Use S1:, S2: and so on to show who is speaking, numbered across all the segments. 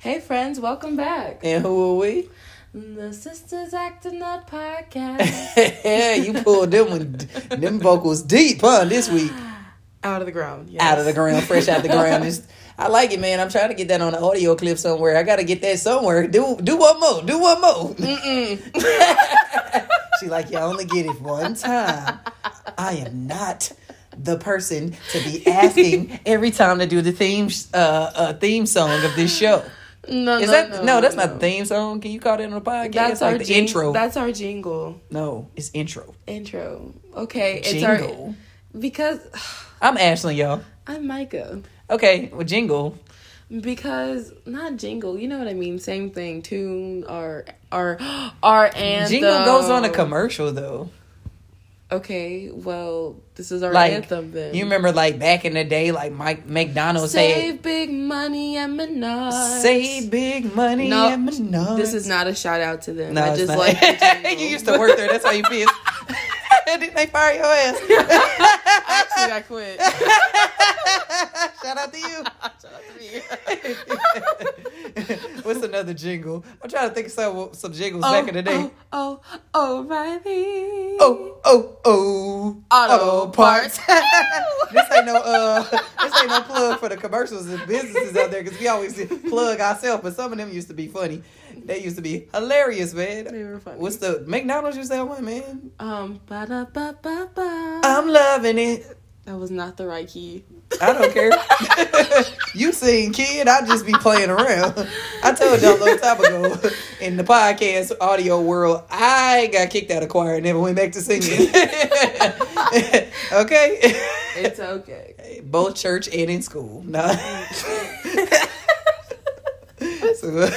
S1: Hey friends, welcome back.
S2: And who are we?
S1: The Sisters Acting Up podcast.
S2: yeah, you pulled them one, them vocals deep, huh? This week,
S1: out of the ground. Yes.
S2: out of the ground, fresh out the ground. It's, I like it, man. I'm trying to get that on an audio clip somewhere. I got to get that somewhere. Do do one more. Do one more. she like, you only get it one time. I am not the person to be asking every time to do the theme uh, uh theme song of this show.
S1: No,
S2: Is
S1: no,
S2: that
S1: no,
S2: no? That's
S1: no.
S2: not the theme song. Can you call that on the podcast?
S1: That's
S2: like
S1: our
S2: the
S1: jing-
S2: intro.
S1: That's our jingle.
S2: no, it's intro.
S1: Intro. Okay, it's
S2: Jingle.
S1: our because
S2: I'm Ashley, y'all.
S1: I'm Micah.
S2: Okay, well, jingle.
S1: Because not jingle, you know what I mean. Same thing. Tune or our our anthem.
S2: Jingle goes on a commercial though.
S1: Okay, well, this is our
S2: Like
S1: anthem then.
S2: you remember, like back in the day, like Mike McDonald
S1: Save
S2: said,
S1: big money and Menards.
S2: "Save big money
S1: No,
S2: and Menards."
S1: This is not a shout out to them.
S2: no,
S1: I just
S2: not.
S1: like
S2: you used to work there. That's how you feel. Didn't they fire your ass?
S1: Actually, I quit.
S2: Shout out to you.
S1: Shout out to me.
S2: What's another jingle? I'm trying to think of some some jingles
S1: Oh,
S2: back in the day.
S1: Oh, oh, O'Reilly.
S2: Oh, oh, oh.
S1: Auto parts.
S2: this ain't no uh this ain't no plug for the commercials and businesses out there because we always plug ourselves, but some of them used to be funny. They used to be hilarious, man.
S1: They were funny.
S2: What's the McDonald's used that one, man?
S1: Um, ba da ba ba ba.
S2: I'm loving it.
S1: That was not the right key.
S2: I don't care. you sing, kid. I just be playing around. I told y'all a long time ago in the podcast audio world, I got kicked out of choir and never went back to singing. okay?
S1: It's okay.
S2: Both church and in school. No. so,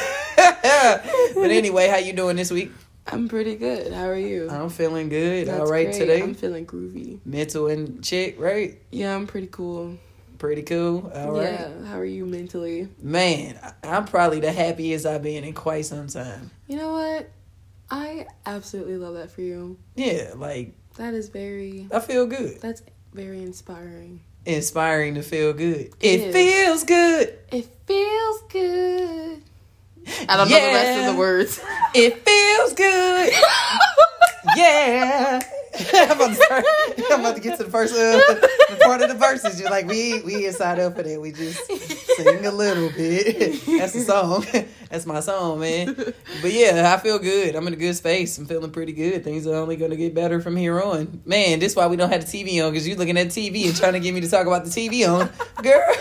S2: but anyway, how you doing this week?
S1: I'm pretty good. How are you?
S2: I'm feeling good.
S1: That's
S2: All right
S1: great.
S2: today.
S1: I'm feeling groovy.
S2: Mental and chick, right?
S1: Yeah, I'm pretty cool.
S2: Pretty cool. All right.
S1: Yeah. How are you mentally?
S2: Man, I'm probably the happiest I've been in quite some time.
S1: You know what? I absolutely love that for you.
S2: Yeah, like
S1: That is very.
S2: I feel good.
S1: That's very inspiring.
S2: Inspiring to feel good.
S1: It
S2: It, feels good.
S1: It feels good. I don't know the rest of the words.
S2: It feels good. yeah. I'm about to start. I'm about to get to the first uh, the part of the verses. You're like, we we inside up for that. We just sing a little bit. That's the song. That's my song, man. But yeah, I feel good. I'm in a good space. I'm feeling pretty good. Things are only gonna get better from here on. Man, this why we don't have the TV on because you looking at TV and trying to get me to talk about the TV on, girl.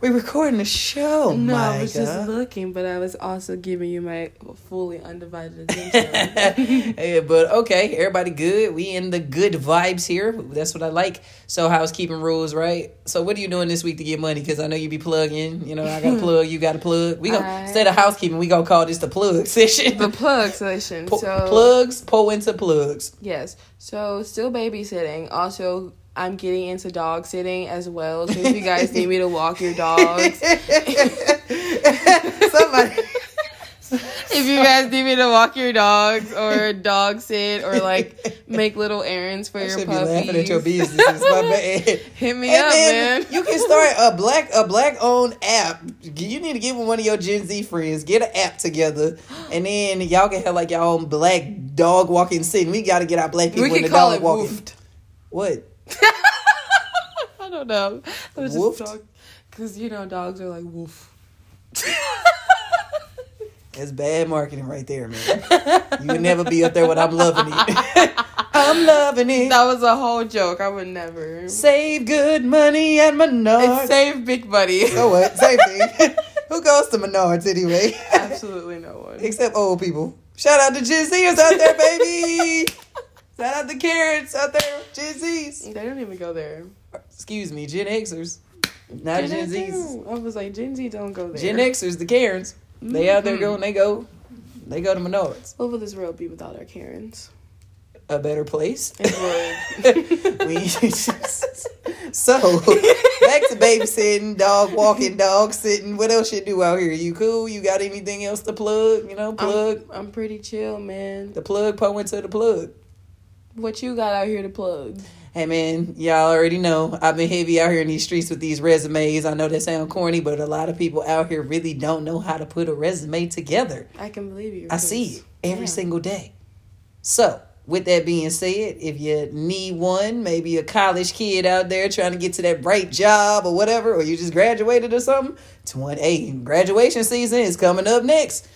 S2: We're recording the show.
S1: no, I was just looking, but I was also giving you my fully undivided attention.
S2: yeah, but okay, everybody good. We in the good vibes here. That's what I like. So housekeeping rules, right? So what are you doing this week to get money? Because I know you be plugging. You know, I got to plug. You got to plug. We gonna
S1: I-
S2: instead of housekeeping, we gonna call this the plug session.
S1: the plug session.
S2: Po-
S1: so
S2: plugs, pull into plugs.
S1: Yes. So still babysitting. Also, I'm getting into dog sitting as well. So if you guys need me to walk your dogs,
S2: Somebody.
S1: If you guys need me to walk your dogs or dog sit or like make little errands for
S2: I
S1: your
S2: should be laughing at your
S1: puppies,
S2: businesses,
S1: hit me
S2: Hey,
S1: up,
S2: man. You can start a black a black owned app. You need to get with one of your Gen Z friends. Get an app together, and then y'all can have like your own black dog walking scene. We got to get our black people
S1: We
S2: in the
S1: call
S2: dog
S1: it
S2: walking.
S1: woofed.
S2: What?
S1: I don't know. I was
S2: Woofed?
S1: just talking because you know dogs are like woof.
S2: That's bad marketing right there, man. you would never be up there with I'm loving it. I'm loving it.
S1: That was a whole joke. I would never.
S2: Save good money at Menards.
S1: It's save big money.
S2: so what? Same thing. Who goes to Menards anyway?
S1: Absolutely no one.
S2: Except old people. Shout out to Gen Zers out there, baby. Shout out to Carrots out there, Gen Zs.
S1: They don't even go there.
S2: Excuse me, Gen Xers. Not
S1: Gen
S2: Gen Zs.
S1: I was like, Gen Z don't go there.
S2: Gen Xers, the Karens. They out there
S1: Mhm.
S2: going, they go, they go to Menards.
S1: What would this world be without our Karens?
S2: A better place. We so back to babysitting, dog walking, dog sitting. What else you do out here? You cool? You got anything else to plug? You know, plug
S1: I'm, I'm pretty chill, man.
S2: the plug. Po into the plug.
S1: What you got out here to plug?
S2: Hey man, y'all already know I've been heavy out here in these streets with these resumes. I know that sound corny, but a lot of people out here really don't know how to put a resume together.
S1: I can believe you.
S2: I see it every
S1: yeah.
S2: single day. So, with that being said, if you need one, maybe a college kid out there trying to get to that bright job or whatever, or you just graduated or something, 28. graduation season is coming up next.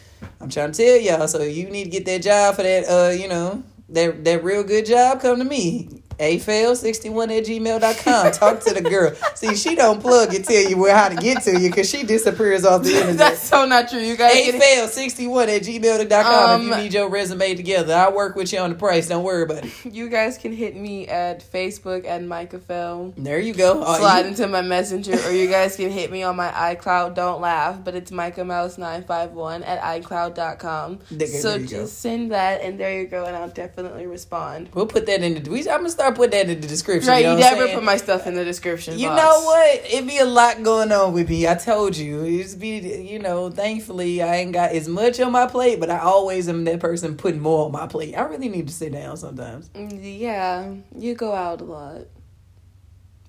S2: I'm trying to tell y'all, so you need to get that job for that, uh, you know, that that real good job, come to me. AFL61 at gmail.com. Talk to the girl. See, she don't plug and tell you where how to get to you because she disappears off the internet.
S1: That's so not true. You guys get it.
S2: AFL61 at gmail.com if you
S1: Um,
S2: need your resume together. I'll work with you on the price. Don't worry about it.
S1: You guys can hit me at Facebook at Micah Fell.
S2: There you go. Oh,
S1: Slide
S2: you-
S1: into my messenger, or you guys can hit me on my iCloud. Don't laugh, but it's Micah Mouse nine five one at iCloud.com.
S2: There-
S1: so just
S2: go.
S1: send that, and there you go, and I'll definitely respond.
S2: We'll put that in the. We, I'm gonna start putting that in the description.
S1: Right,
S2: you, know
S1: you never put my stuff in the description.
S2: You
S1: box.
S2: know what? It'd be a lot going on with me. I told you. It's be you know. Thankfully, I ain't got as much on my plate, but I always am that person putting more on my plate. I really need to sit down sometimes.
S1: Mm, Yeah, you go out a lot,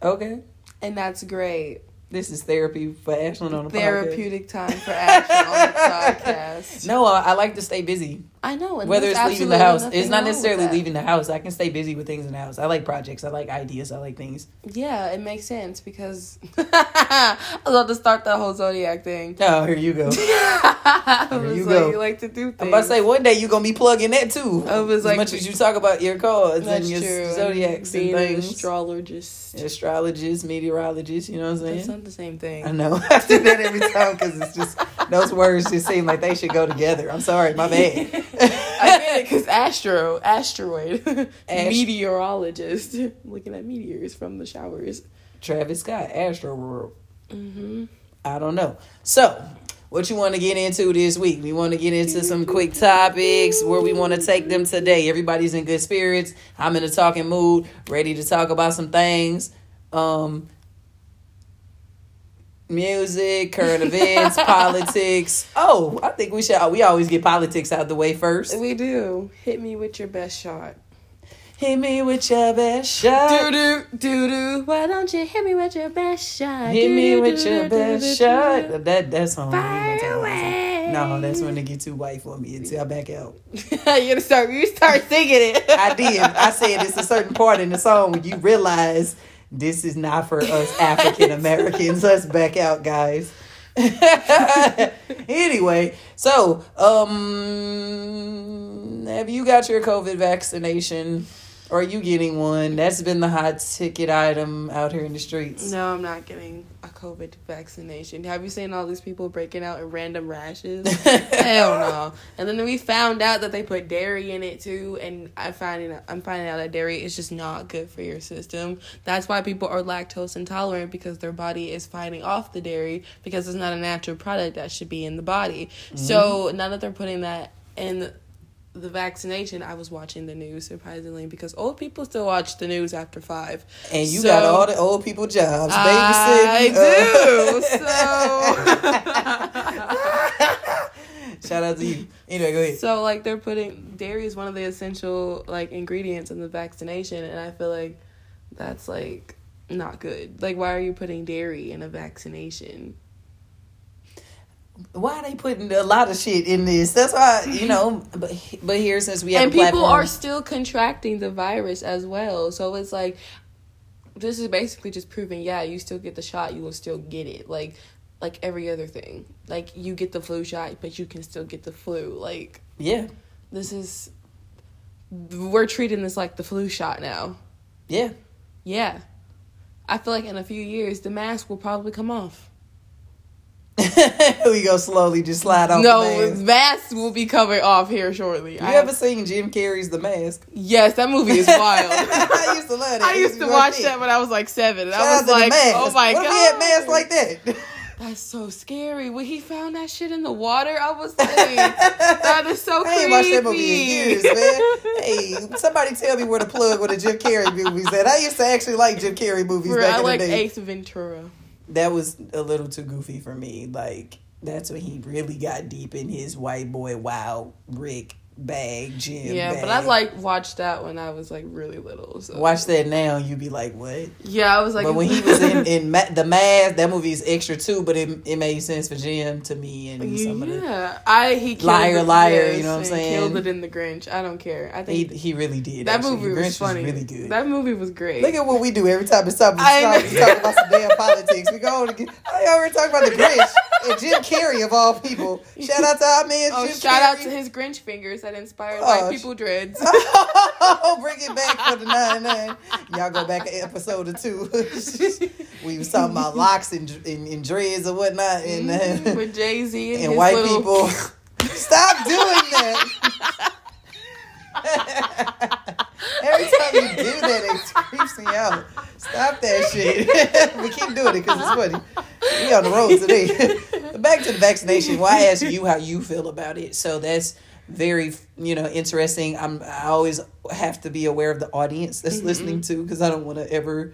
S2: Okay,
S1: and that's great.
S2: This is therapy for Ashlyn on the podcast.
S1: Therapeutic time for Ashlyn on the podcast.
S2: No, I, I like to stay busy.
S1: I know, and
S2: Whether it's leaving the house, it's not necessarily leaving the house. I can stay busy with things in the house. I like projects. I like ideas. I like things.
S1: Yeah, it makes sense because I was about to start that whole zodiac thing.
S2: Oh, here you go.
S1: Was
S2: you
S1: like,
S2: go.
S1: you like to do things.
S2: I'm about to say one day you're gonna be plugging that too.
S1: I was
S2: as much as you talk about your cards and your
S1: true.
S2: zodiacs and
S1: an
S2: things.
S1: astrologist.
S2: Astrologist, meteorologist, you know what I'm saying?
S1: Not the same thing.
S2: I know. I do that every time because it's just those words just seem like they should go together. I'm sorry, my bad.
S1: I get it because astro, asteroid,
S2: Ast-
S1: meteorologist, looking at meteors from the showers.
S2: Travis Scott, Astro World.
S1: hmm
S2: I don't know. So, what you want to get into this week? We want to get into some quick topics where we want to take them today. Everybody's in good spirits. I'm in a talking mood, ready to talk about some things. Um music, current events, politics. Oh, I think we should we always get politics out the way first.
S1: We do. Hit me with your best shot.
S2: Hit me with your best shot.
S1: Do do do do. Why don't you hit me with your best shot?
S2: Hit me with your best shot. That that song. I ain't gonna
S1: Fire
S2: tell that song.
S1: away.
S2: No, that's when they get too white for me. Until I back out.
S1: You're start. You start singing it.
S2: I did. I said it's a certain part in the song when you realize this is not for us African Americans. Let's back out, guys. anyway, so um, have you got your COVID vaccination? Or are you getting one? That's been the hot ticket item out here in the streets.
S1: No, I'm not getting a COVID vaccination. Have you seen all these people breaking out in random rashes? Hell no. And then we found out that they put dairy in it too, and I finding I'm finding out that dairy is just not good for your system. That's why people are lactose intolerant because their body is fighting off the dairy because it's not a natural product that should be in the body. So mm-hmm. now that they're putting that in the vaccination, I was watching the news surprisingly because old people still watch the news after five.
S2: And you
S1: So-
S2: got all the old people jobs,
S1: I
S2: babysitting.
S1: do.
S2: uh, Shout out to you. Anyway, go ahead.
S1: So like they're putting dairy is one of the essential like ingredients in the vaccination and I feel like that's like not good. Like why are you putting dairy in a vaccination?
S2: Why are they putting a lot of shit in this? That's why you know. But but here since we have
S1: and people are still contracting the virus as well. So it's like this is basically just proving yeah, you still get the shot, you will still get it. Like like every other thing. Like you get the flu shot, but you can still get the flu. Like
S2: yeah,
S1: this is we're treating this like the flu shot now.
S2: yeah.
S1: Yeah. I feel like in a few years the mask will probably come off.
S2: we go slowly, just slide off.
S1: no,
S2: the mask.
S1: masks will be coming off here shortly.
S2: You
S1: I
S2: ever seen Jim Carrey's The Mask?
S1: yes, that movie is wild.
S2: I used to love that.
S1: I
S2: It
S1: used to watch that when I was like seven. I was like, oh my
S2: what
S1: god.
S2: if he had masks like that?
S1: That's so scary. When he found that shit in the water, I was like, that is so
S2: I
S1: creepy.
S2: ain't watched that movie in years, man. hey, somebody tell me where to plug with the Jim Carrey movies at. I used to actually like Jim Carrey movies
S1: Bro,
S2: back
S1: I
S2: in
S1: like
S2: the day.
S1: Ace Ventura.
S2: That was a little too goofy for me. Like that's when he really got deep in his white boy wow Rick bag gym.
S1: Yeah,
S2: bag.
S1: but I like watched that when I was like really little. So
S2: watch that now. you'd be like, what?
S1: Yeah, I was like,
S2: but when he was in in Ma- the mask, that movie is extra too. But it it made sense for Jim to me and some of the
S1: yeah, I he killed
S2: Liar,
S1: it,
S2: liar,
S1: yes,
S2: you know what I'm saying?
S1: Killed it in the Grinch. I don't care. I think
S2: he really did.
S1: that
S2: actually.
S1: movie
S2: Grinch
S1: was funny.
S2: really good.
S1: That movie was great.
S2: Look at what we do every time it's time to
S1: I
S2: talk, talk about some damn politics. We go on again. I already talking about the Grinch and Jim Carrey of all people. Shout out to our man
S1: oh,
S2: Jim
S1: shout out to his Grinch fingers that inspired
S2: Oh,
S1: white people dreads.
S2: Bring it back for the 99. Y'all go back an episode or two. we was talking about locks and, and, and dreads and whatnot. And, uh,
S1: with Jay Z and,
S2: and white
S1: little-
S2: people. Stop doing that. Every time you do that, it creeps me out. Stop that shit. we keep doing it because it's funny. We on the road today. back to the vaccination. Well, I asked you how you feel about it. So that's very, you know, interesting. I'm. I always have to be aware of the audience that's mm-hmm. listening to because I don't want to ever.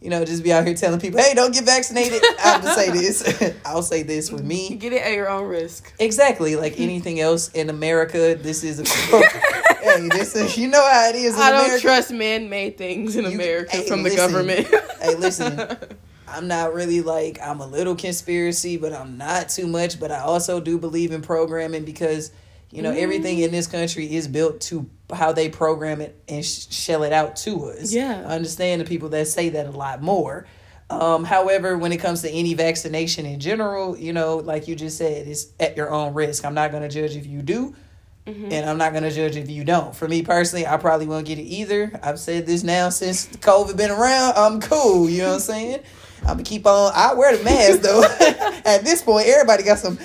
S2: You know, just be out here telling people, "Hey, don't get vaccinated." I'll just say this. I'll say this with me.
S1: Get it at your own risk.
S2: Exactly, like anything else in America, this is a hey, this is you know how it is in
S1: I don't
S2: America.
S1: trust man-made things in
S2: You-
S1: America
S2: hey,
S1: from the government.
S2: hey, listen, I'm not really like I'm a little conspiracy, but I'm not too much. But I also do believe in programming because you know everything in this country is built to how they program it and sh- shell it out to us.
S1: Yeah.
S2: I understand the people that say that a lot more. Um, however, when it comes to any vaccination in general, you know, like you just said, it's at your own risk. I'm not going to judge if you do, and I'm not going to judge if you don't. For me personally, I probably won't get it either. I've said this now since COVID been around. I'm cool. You know what I'm saying? I'm gonna keep on. I wear the mask though. At this point, everybody got some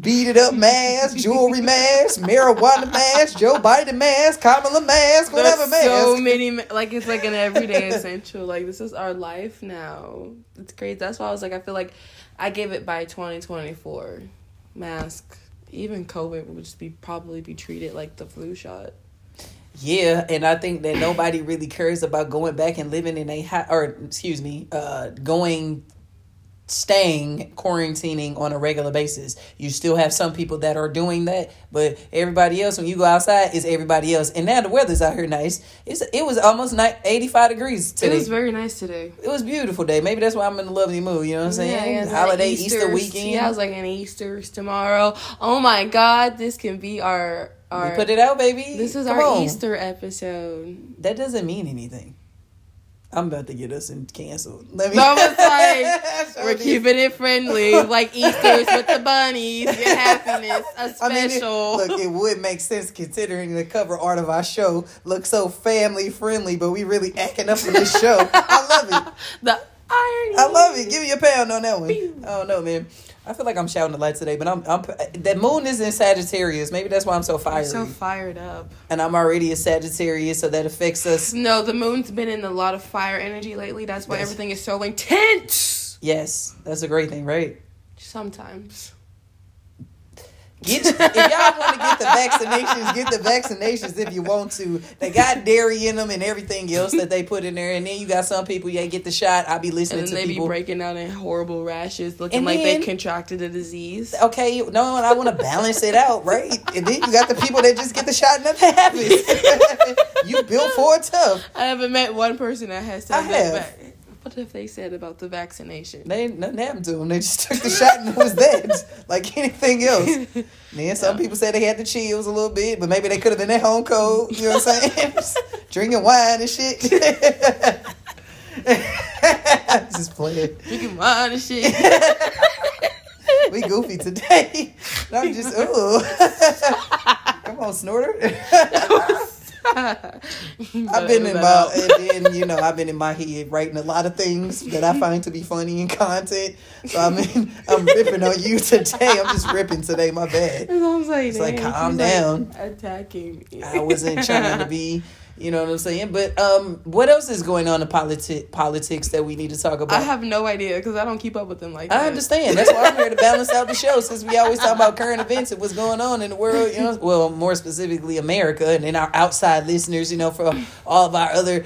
S2: beaded up mask, jewelry mask, marijuana mask, Joe Biden mask, Kamala mask, whatever
S1: There's
S2: mask.
S1: so many, ma- like it's like an everyday essential. Like this is our life now. It's crazy. That's why I was like, I feel like I gave it by 2024. Mask, even COVID would just be probably be treated like the flu shot.
S2: Yeah, and I think that nobody really cares about going back and living in a high, or excuse me, uh, going, staying, quarantining on a regular basis. You still have some people that are doing that, but everybody else, when you go outside, is everybody else. And now the weather's out here nice. It's it was almost ni- eighty five degrees today.
S1: It was very nice today.
S2: It was a beautiful day. Maybe that's why I'm in a lovely mood. You know what I'm saying?
S1: Yeah, yeah,
S2: Holiday,
S1: like
S2: Easter, weekend.
S1: Yeah, I was like, an Easter's tomorrow. Oh my God, this can be our our.
S2: we put it out, baby.
S1: this is
S2: Come
S1: our
S2: on.
S1: Easter episode.
S2: That doesn't mean anything. I'm about to get us in canceled. Let me.
S1: No, it's like,
S2: Show
S1: We're keeping it friendly, like Easter's with the bunnies, your happiness, a
S2: I mean, it,
S1: special.
S2: look, it would make sense considering the cover art of our show looks so family friendly, but we really acting up for this show. I love it.
S1: the irony.
S2: I love it. Give me a pound on that one. I don't know, man. I feel like I'm shouting a lot today, but I'm, I'm the moon is in Sagittarius. Maybe that's why I'm so fiery.
S1: so fired up.
S2: and I'm already a Sagittarius, so that affects us.
S1: No, the moon's been in a lot of fire energy lately. That's why
S2: Yes.
S1: everything is so intense.
S2: Yes, that's a great thing, right?
S1: Sometimes.
S2: Get if y'all want to get the vaccinations, get the vaccinations if you want to. They got dairy in them and everything else that they put in there, and then you got some people yeah get the shot. I be listening
S1: And
S2: to
S1: they be
S2: people.
S1: breaking out in horrible rashes, looking
S2: And
S1: like
S2: then-
S1: they contracted a disease.
S2: Okay, no, and I want to balance it out, right? And then you got the people that just get the shot and nothing happens. you built for it tough.
S1: I haven't met one person that has said
S2: I
S1: that.
S2: have.
S1: But what if they said about the vaccination?
S2: They nothing happened to them. They just took the shot and it was dead, like anything else. Then some people said they had the chills a little bit, but maybe they could have been at home cold. You know what I'm saying? Drinking wine and shit. just playing.
S1: Drinking wine and shit.
S2: We goofy today. I'm just ooh. Come on, snorter. I've been in my um, and then you know I've been in my head writing a lot of things that I find to be funny and content. So I mean I'm ripping on you today. I'm just ripping today. My bad.
S1: That's what I'm saying.
S2: It's like, calm down.
S1: Like, attacking.
S2: I wasn't trying to be, you know what I'm saying. But um, what else is going on in politi- politics that we need to talk about?
S1: I have no idea because I don't keep up with them like that.
S2: I understand. That's why I'm here to balance out the show. Since we always talk about current events and what's going on in the world, you know. Well, more specifically, America, and then our outside listeners, you know, for all of our other,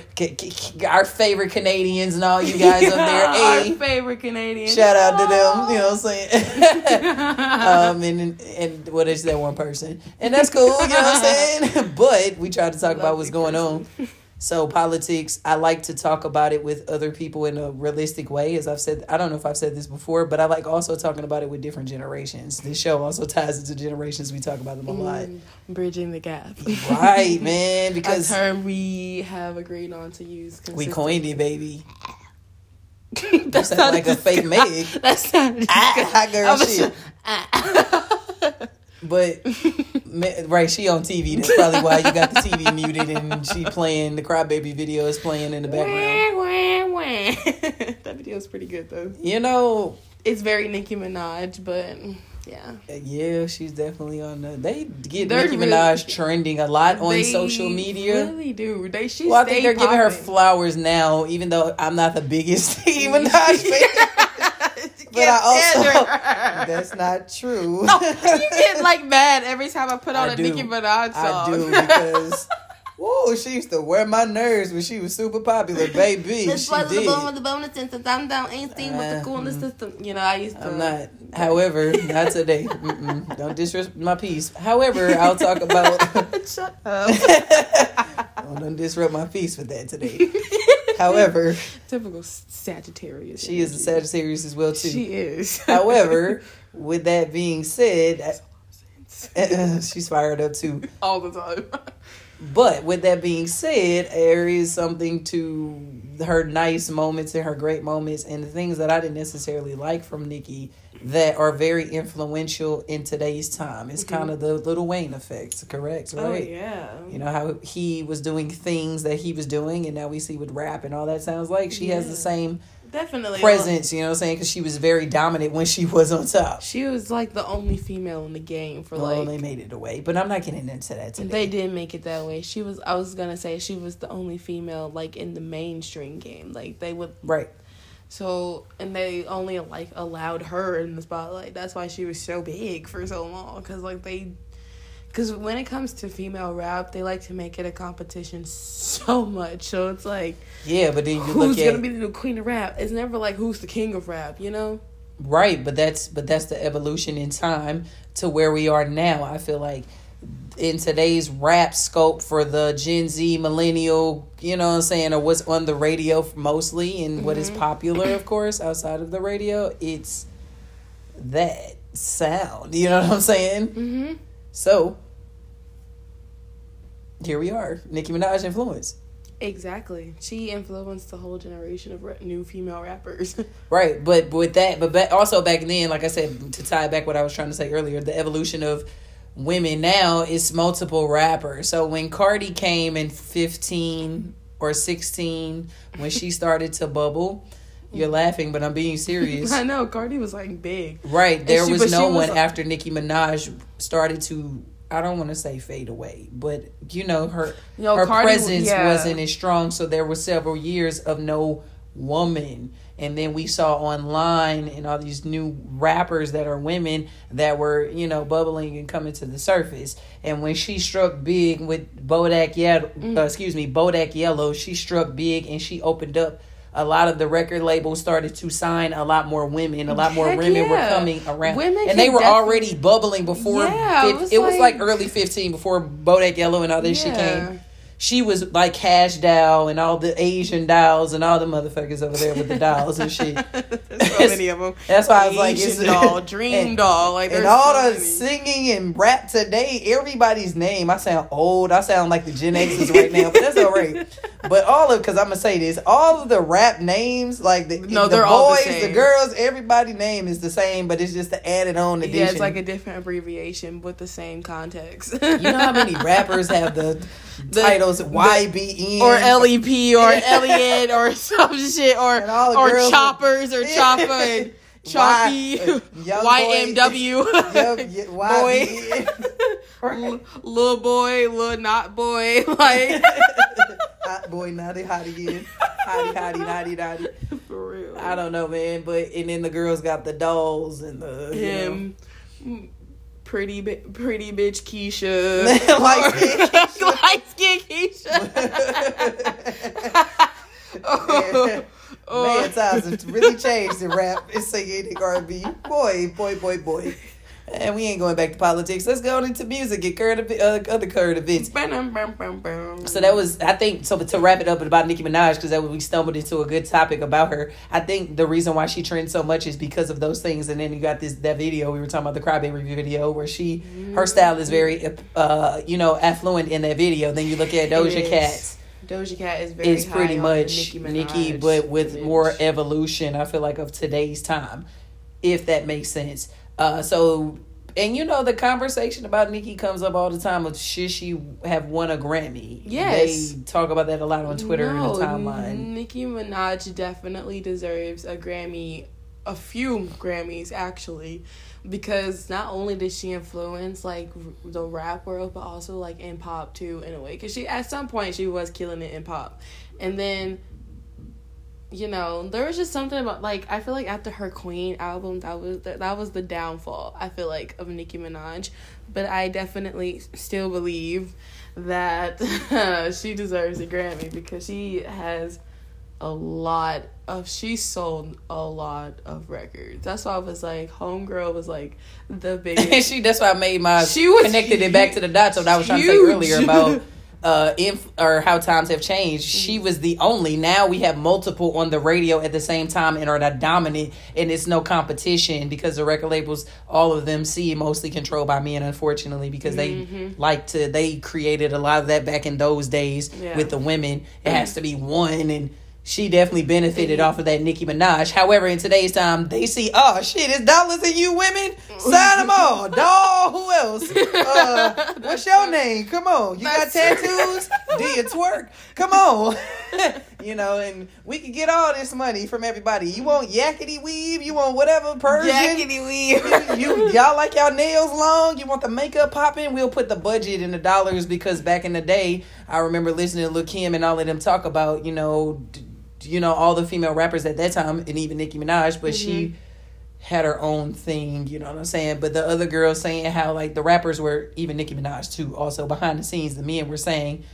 S2: our favorite Canadians and all you guys up there.
S1: Our favorite Canadians.
S2: shout out to them. You know what I'm saying? um, and and what is that one person? And that's cool, you know what I'm saying? but we try to talk about what's going on. So politics, I like to talk about it with other people in a realistic way. As I've said, I don't know if I've said this before, but I like also talking about it with different generations. This show also ties into generations. We talk about them a lot.
S1: Mm, Bridging the gap.
S2: Right, man,
S1: a
S2: because
S1: term we have agreed on to use.
S2: we coined it, baby.
S1: that
S2: That sound like a fake Meg.
S1: That sounded
S2: Ah, hot girl shit. But right, she on TV. That's probably why you got the TV muted and she playing the crybaby video is playing in the background.
S1: Wah, wah, wah. that video is pretty good though.
S2: You know,
S1: It's very Nicki Minaj, but yeah.
S2: Uh, yeah, she's definitely on the. They get
S1: They're
S2: Nicki
S1: really-
S2: Minaj trending a lot on social media.
S1: Really do. They she
S2: Well, I think they're giving her flowers now, even though I'm not the biggest Nicki Minaj fan. But I also that's not true.
S1: no, you get like mad every time I put on
S2: I
S1: a
S2: do.
S1: Nicki Minaj song.
S2: I do because whoa, she used to wear my nerves when she was super popular, baby.
S1: This
S2: she
S1: was the
S2: did.
S1: bone with the bonus and since I'm down ain't seen with the
S2: Uh,
S1: coolest
S2: mm.
S1: system. You know, I used to
S2: I'm not. However, not today. Mm-mm. Don't disrespect my peace. However, I'll talk about.
S1: Shut up.
S2: oh, don't disrupt my peace with that today. However,
S1: Typical Sagittarius.
S2: she is a Sagittarius as well too.
S1: She is.
S2: However, with that being said, she's fired up too.
S1: all the time.
S2: But with that being said, there is something to her nice moments and her great moments and the things that I didn't necessarily like from Nicki that are very influential in today's time. It's mm-hmm. kind of the Lil Wayne effect, correct? Oh, right?
S1: Oh yeah.
S2: You know how he was doing things that he was doing, and now we see with rap and all that sounds like she has the same
S1: Definitely.
S2: presence. You know what I'm saying? Because she was very dominant when she was on top.
S1: She was like the only female in the game for
S2: Well,
S1: like.
S2: they made it away, but I'm not getting into that today.
S1: They did make it that way. She was. I was gonna say she was the only female like in the mainstream game. Like they would.
S2: right.
S1: So and they only like allowed her in the spotlight. That's why she was so big for so long. Cause like they. Because when it comes to female rap, they like to make it a competition so much. So it's like,
S2: Yeah, but then you
S1: who's gonna be the new queen of rap? It's never like who's the king of rap, you know?
S2: Right, but that's but that's the evolution in time to where we are now. I feel like in today's rap scope for the Gen Z millennial, you know what I'm saying, or what's on the radio mostly and what is popular, of course, outside of the radio, it's that sound. You know what I'm saying?
S1: Mm-hmm.
S2: So here we are, Nicki Minaj influence.
S1: Exactly. She influenced the whole generation of new female rappers.
S2: Right, but with that, but back, also back then, like I said, to tie back what I was trying to say earlier, the evolution of women now it's multiple rappers. So when Cardi came in fifteen or sixteen, when she started to bubble, you're laughing, but I'm being serious.
S1: I know Cardi was like big.
S2: Right, there
S1: she-
S2: was no
S1: was-
S2: one after Nicki Minaj started to. I don't want to say fade away, but you know her
S1: No,
S2: her
S1: Cardi-
S2: presence
S1: yeah.
S2: wasn't as strong. So there were several years of no woman, and then we saw online and all these new rappers that are women that were you know bubbling and coming to the surface. And when she struck big with Bodak Yellow,
S1: Mm.
S2: uh, excuse me, Bodak Yellow, she struck big and she opened up. A lot of the record labels started to sign a lot more women. A lot more
S1: Heck
S2: women were coming around,
S1: Women
S2: and they were already bubbling before.
S1: Yeah, it was
S2: it was like
S1: like-
S2: early fifteen before Bodak Yellow and all this shit came. She was like Cash Doll and all the Asian dolls and all the motherfuckers over there with the dolls and shit.
S1: There's so many of them.
S2: That's why I was like,
S1: Asian
S2: it's
S1: doll, dream
S2: and-
S1: doll, like
S2: and all
S1: so
S2: the
S1: many.
S2: singing and rap today, everybody's name. I sound old. I sound like the Gen X's right now, but that's all right. But all of, because I'm gonna say this, all of the rap names, like the,
S1: No,
S2: the
S1: they're all the
S2: the, girls, everybody name is the same, but it's just the added on addition.
S1: Yeah, it's like a different abbreviation with the same context.
S2: you know how many rappers have the,
S1: The-
S2: titles YBN
S1: or LEP or Elliot or some shit or
S2: And all the
S1: or choppers or chopper and Choppy,
S2: Y- uh, boy.
S1: YMW,
S2: Yup, yeah, YBN.
S1: L- little boy, little not boy, like
S2: Hot boy, naughty, hot again. Hottie, hottie, naughty, naughty.
S1: for real.
S2: I don't know, man. But and then the girls got the dolls and the you know.
S1: Pretty bi- pretty bitch Keisha,
S2: Light-skinned Keisha.
S1: light skin Keisha.
S2: Man,
S1: Oh.
S2: man, times have really changed in rap and singing and R&B. Boy, boy, boy, boy. And we ain't going back to politics. Let's go into music. Get current uh, other current events. So that was, I think, so to wrap it up about Nicki Minaj, because that we stumbled into a good topic about her. I think the reason why she trends so much is because of those things. And then you got this that video we were talking about the Crybaby video where she her style is very, uh, you know, affluent in that video. Then you look at Doja Cat.
S1: Doja Cat is very
S2: It's pretty much Nicki, but with image. more evolution. I feel like of today's time, if that makes sense. Uh, so and you know the conversation about Nicki comes up all the time of should she have won a Grammy? Yes, they talk about that a lot on Twitter no, and the timeline.
S1: Nicki Minaj definitely deserves a Grammy, a few Grammys actually, because not only did she influence like the rap world, but also like in pop too in a way. Because she at some point she was killing it in pop, and then you know, there was just something about like I feel like after her Queen album, that was the, that was the downfall. I feel like of Nicki Minaj, but I definitely still believe that she deserves a Grammy because she has a lot of she sold a lot of records. That's why I was like, Homegirl was like the biggest.
S2: she that's why I made my she was connected it back to the dots. So I was trying to say earlier about uh inf- or how times have changed she mm-hmm. was the only now we have multiple on the radio at the same time and are not dominant and it's no competition because the record labels all of them see mostly controlled by men unfortunately because mm-hmm. they like to they created a lot of that back in those days yeah. with the women it has to be one and she definitely benefited off of that Nicki Minaj. However, in today's time, they see, oh shit, it's dollars in you women. Sign them all, dog. Who else? Uh, what's your name? Come on, you got tattoos? Do you twerk? Come on, you know, and we can get all this money from everybody. You want yakety weave? You want whatever Persian?
S1: Yakety weave.
S2: you, you y'all like y'all nails long? You want the makeup popping? We'll put the budget in the dollars because back in the day, I remember listening to Lil Kim and all of them talk about, you know you know, all the female rappers at that time, and even Nicki Minaj, but mm-hmm. she had her own thing, you know what I'm saying? But the other girls saying how like the rappers were even Nicki Minaj too, also behind the scenes, the men were saying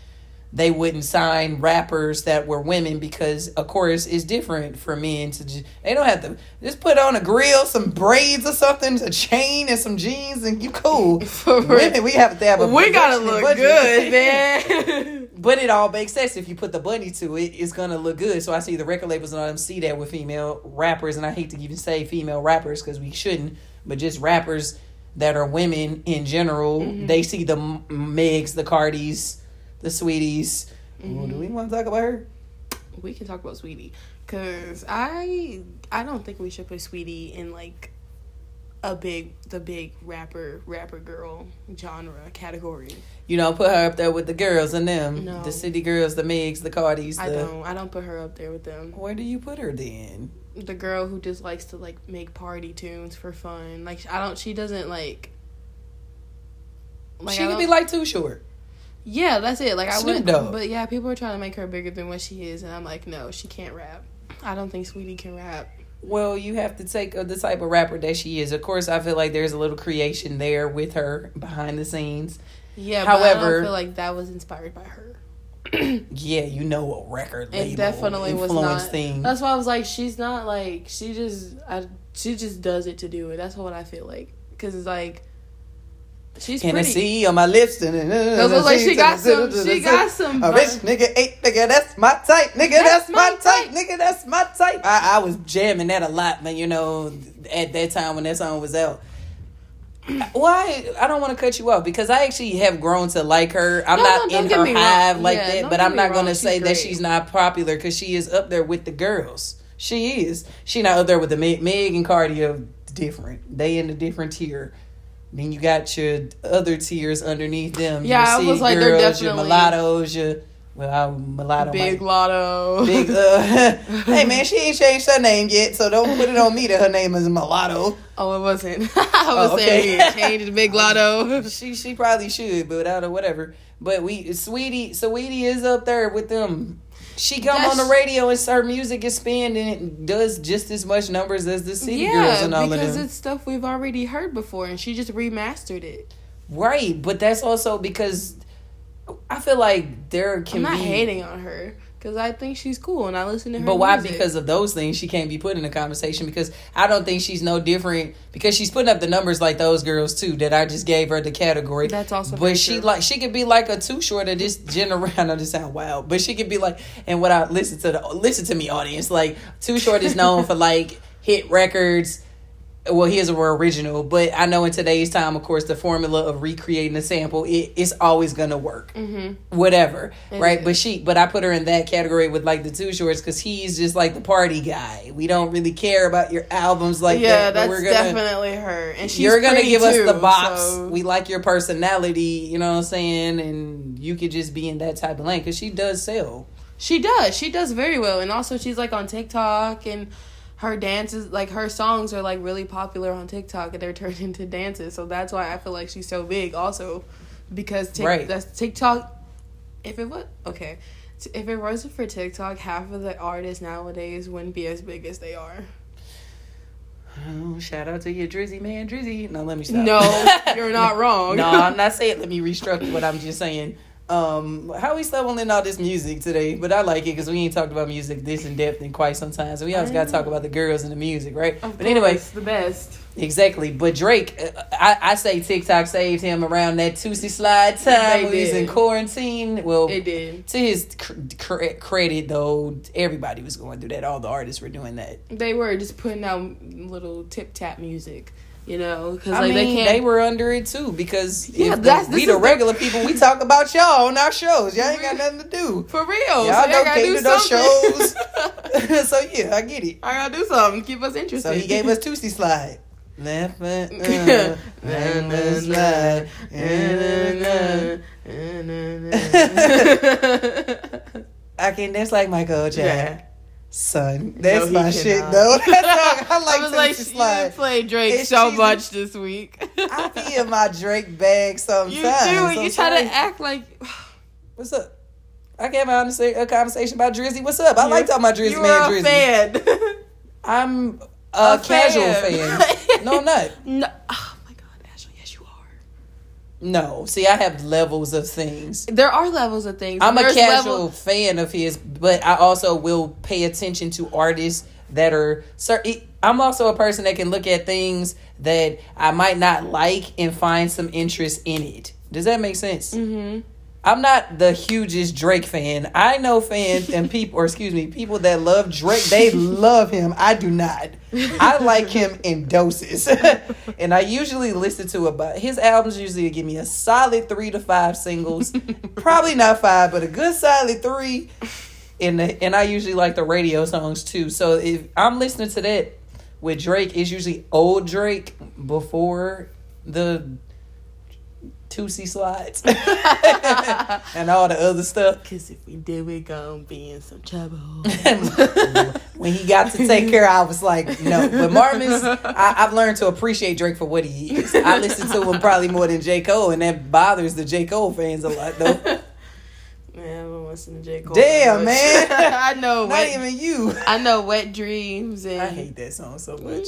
S2: they wouldn't sign rappers that were women because of course it's different for men to just, they don't have to just put on a grill some braids or something a chain and some jeans and you cool women we have to have a
S1: we gotta look budget. good man
S2: but it all makes sense if you put the bunny to it it's gonna look good so i see the record labels and all them see that with female rappers and i hate to even say female rappers because we shouldn't but just rappers that are women in general mm-hmm. they see the megs the cardis the Saweeties. Mm-hmm. do we want to talk about her?
S1: We can talk about Saweetie cause I I don't think we should put Saweetie in like a big the big rapper rapper girl genre category.
S2: You know, put her up there with the girls and them, no. the city girls, the Megs, the Cardis. The...
S1: I don't. I don't put her up there with them.
S2: Where do you put her then?
S1: The girl who just likes to like make party tunes for fun. Like I don't. She doesn't like.
S2: like she could be like too short.
S1: Yeah, that's it. Like I would, but yeah, people are trying to make her bigger than what she is, and I'm like, no, she can't rap. I don't think Saweetie can rap.
S2: Well, you have to take uh, the type of rapper that she is. Of course, I feel like there's a little creation there with her behind the scenes.
S1: Yeah, however, I feel like that was inspired by her.
S2: yeah, you know a record label it definitely was not. Thing.
S1: That's why I was like, she's not like she just I she just does it to do it. That's what I feel like because it's like She's Can pretty. I see
S2: on my lips? And,
S1: uh, like she got some. She got some.
S2: A rich nigga ain't nigga. That's my type. Nigga, that's, that's my type. type. Nigga, that's my type. I, I was jamming that a lot, man. You know, at that time when that song was out. Why I don't want to cut you off because I actually have grown to like her. I'm no, not no, in her hive wrong. like yeah, that, but I'm not going to say that she's not popular because she is up there with the girls. She is. She not up there with the Meg, Meg and Cardi are different. They in a different tier. Then you got your other tiers underneath them.
S1: Yeah, I was like, girls, they're definitely
S2: your mulattoes, your well, I'm mulatto.
S1: Big Latto.
S2: Big. Uh, hey man, she ain't changed her name yet, so don't put it on me that her name is mulatto.
S1: Oh, it wasn't. I was oh, okay. saying changed Big Latto.
S2: she she probably should, but out of whatever. But we, Saweetie, sweetie is up there with them she come That's, on the radio and her music is spanned and it does just as much numbers as the City yeah, Girls and all of them. because
S1: it's stuff we've already heard before, and she just remastered it.
S2: Right, but that's also because I feel like there can
S1: I'm not
S2: be...
S1: hating on her. Because I think she's cool and I listen to her.
S2: But why?
S1: music.
S2: Because of those things, she can't be put in a conversation. Because I don't think she's no different. Because she's putting up the numbers like those girls too. That I just gave her the category.
S1: That's also
S2: But she
S1: true.
S2: like she could be like a too short of this generation. I know this sound wild, but she could be like. And what I listen to the listen to me audience like too short is known for like hit records. Well, his were original, but I know in today's time, of course, the formula of recreating a sample it, it's always gonna work
S1: hmm
S2: whatever, right? But she, but I put her in that category with like the two shorts because he's just like the party guy. We don't really care about your albums like
S1: yeah,
S2: that.
S1: that's
S2: we're gonna,
S1: definitely her, and she's
S2: you're gonna give us
S1: too,
S2: the box.
S1: so-
S2: We like your personality, you know what I'm saying? And you could just be in that type of lane because she does sell.
S1: She does. She does very well, and also she's like on TikTok, and her dances, like her songs, are like really popular on TikTok, and they're turned into dances. So that's why I feel like she's so big. Also, because Tik
S2: Right.
S1: that's TikTok. If it was okay, if it wasn't for TikTok, half of the artists nowadays wouldn't be as big as they are.
S2: Oh, shout out to your Drizzy man, Drizzy. No, let me stop.
S1: No, you're not wrong.
S2: no, I'm not saying. Let me restructure what I'm just saying. Um, how we stumbling all this music today? But I like it because we ain't talked about music this in depth in quite some time. So we always got to talk about the girls and the music, right?
S1: Of
S2: but anyway,
S1: it's the best.
S2: exactly. But Drake, uh, I, I say TikTok saved him around that Toosie Slide time he was in quarantine. Well,
S1: It did.
S2: to his cr- credit though, everybody was going through that. All the artists were doing that.
S1: They were just putting out little tip tap music, you know, because like
S2: mean,
S1: they
S2: they,
S1: can't.
S2: were under it too because
S1: Yeah,
S2: if
S1: that's-
S2: the, we the
S1: is the-
S2: regular people, we talk about y'all on our shows. Y'all ain't got nothing to do.
S1: For real,
S2: Y'all
S1: so I
S2: don't
S1: gotta do
S2: cater those
S1: something.
S2: shows. so yeah, I get it.
S1: I gotta do something. Keep us interested.
S2: So he gave us Toosie Slide. Left foot, left foot slide. I can dance like Michael Jackson. Son, that's
S1: he
S2: my shit though. That song, I like
S1: I was like,
S2: Slide.
S1: you play Drake so much this week.
S2: I be in my Drake bag sometimes.
S1: you do. You try to act like
S2: What's up? I can have a conversation about Drizzy. What's up? I like talking about Drizzy
S1: you
S2: man Drizzy.
S1: fan.
S2: I'm a,
S1: A
S2: casual
S1: fan.
S2: fan. no, I'm not.
S1: no. Oh my god, Ashley, yes you are.
S2: No. See, I have levels of things.
S1: There are levels of things.
S2: I'm a casual
S1: level-
S2: fan of his, but I also will pay attention to artists that are. I'm also a person that can look at things that I might not like and find some interest in it. Does that make sense?
S1: Mhm.
S2: I'm not the hugest Drake fan. I know fans and people, or excuse me, people that love Drake. They love him. I do not. I like him in doses, and I usually listen to about his albums. Usually give me a solid three to five singles, probably not five, but a good solid three. And the, and I usually like the radio songs too. So if I'm listening to that with Drake, it's usually old Drake before the Toosie slides and all the other stuff.
S1: Cause if we did, we gon' be in some trouble.
S2: when he got to take care, I was like, no. But Marvin's, I, I've learned to appreciate Drake for what he is. I listen to him probably more than J. Cole, and that bothers the J. Cole fans a lot, though.
S1: Man, I don't listen to J. Cole.
S2: Damn, man.
S1: I know.
S2: Not
S1: wet,
S2: even you.
S1: I know wet dreams and.
S2: I hate that song so much.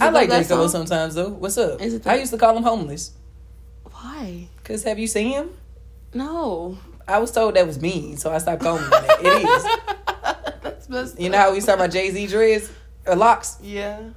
S2: I like J. Cole
S1: song?
S2: sometimes, though. What's up? I used to call him homeless.
S1: Why?
S2: Because have you seen him?
S1: No.
S2: I was told that was mean, so I stopped going. It is.
S1: That's messed
S2: You know how we talk about Jay Z dreads or uh, locks?
S1: Yeah.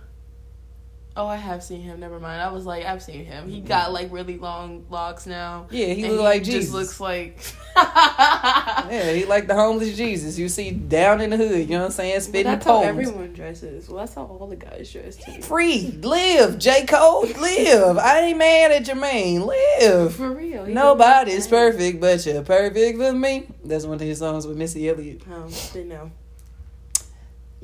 S1: Oh, I have seen him. Never mind. I was like, I've seen him. He got like really long locks now.
S2: Yeah, he
S1: looks
S2: look like
S1: just
S2: Jesus.
S1: looks like.
S2: Yeah, he like the homeless Jesus. You see down in the hood, you know what I'm saying?
S1: But
S2: Spitting
S1: that's how
S2: poems.
S1: everyone dresses. Well, that's how all the guys dress too.
S2: Free, live, J. Cole, live. I ain't mad at Jermaine, live.
S1: For real.
S2: Nobody's perfect, but you're perfect for me. That's one of his songs with Missy Elliott.
S1: Um, they know.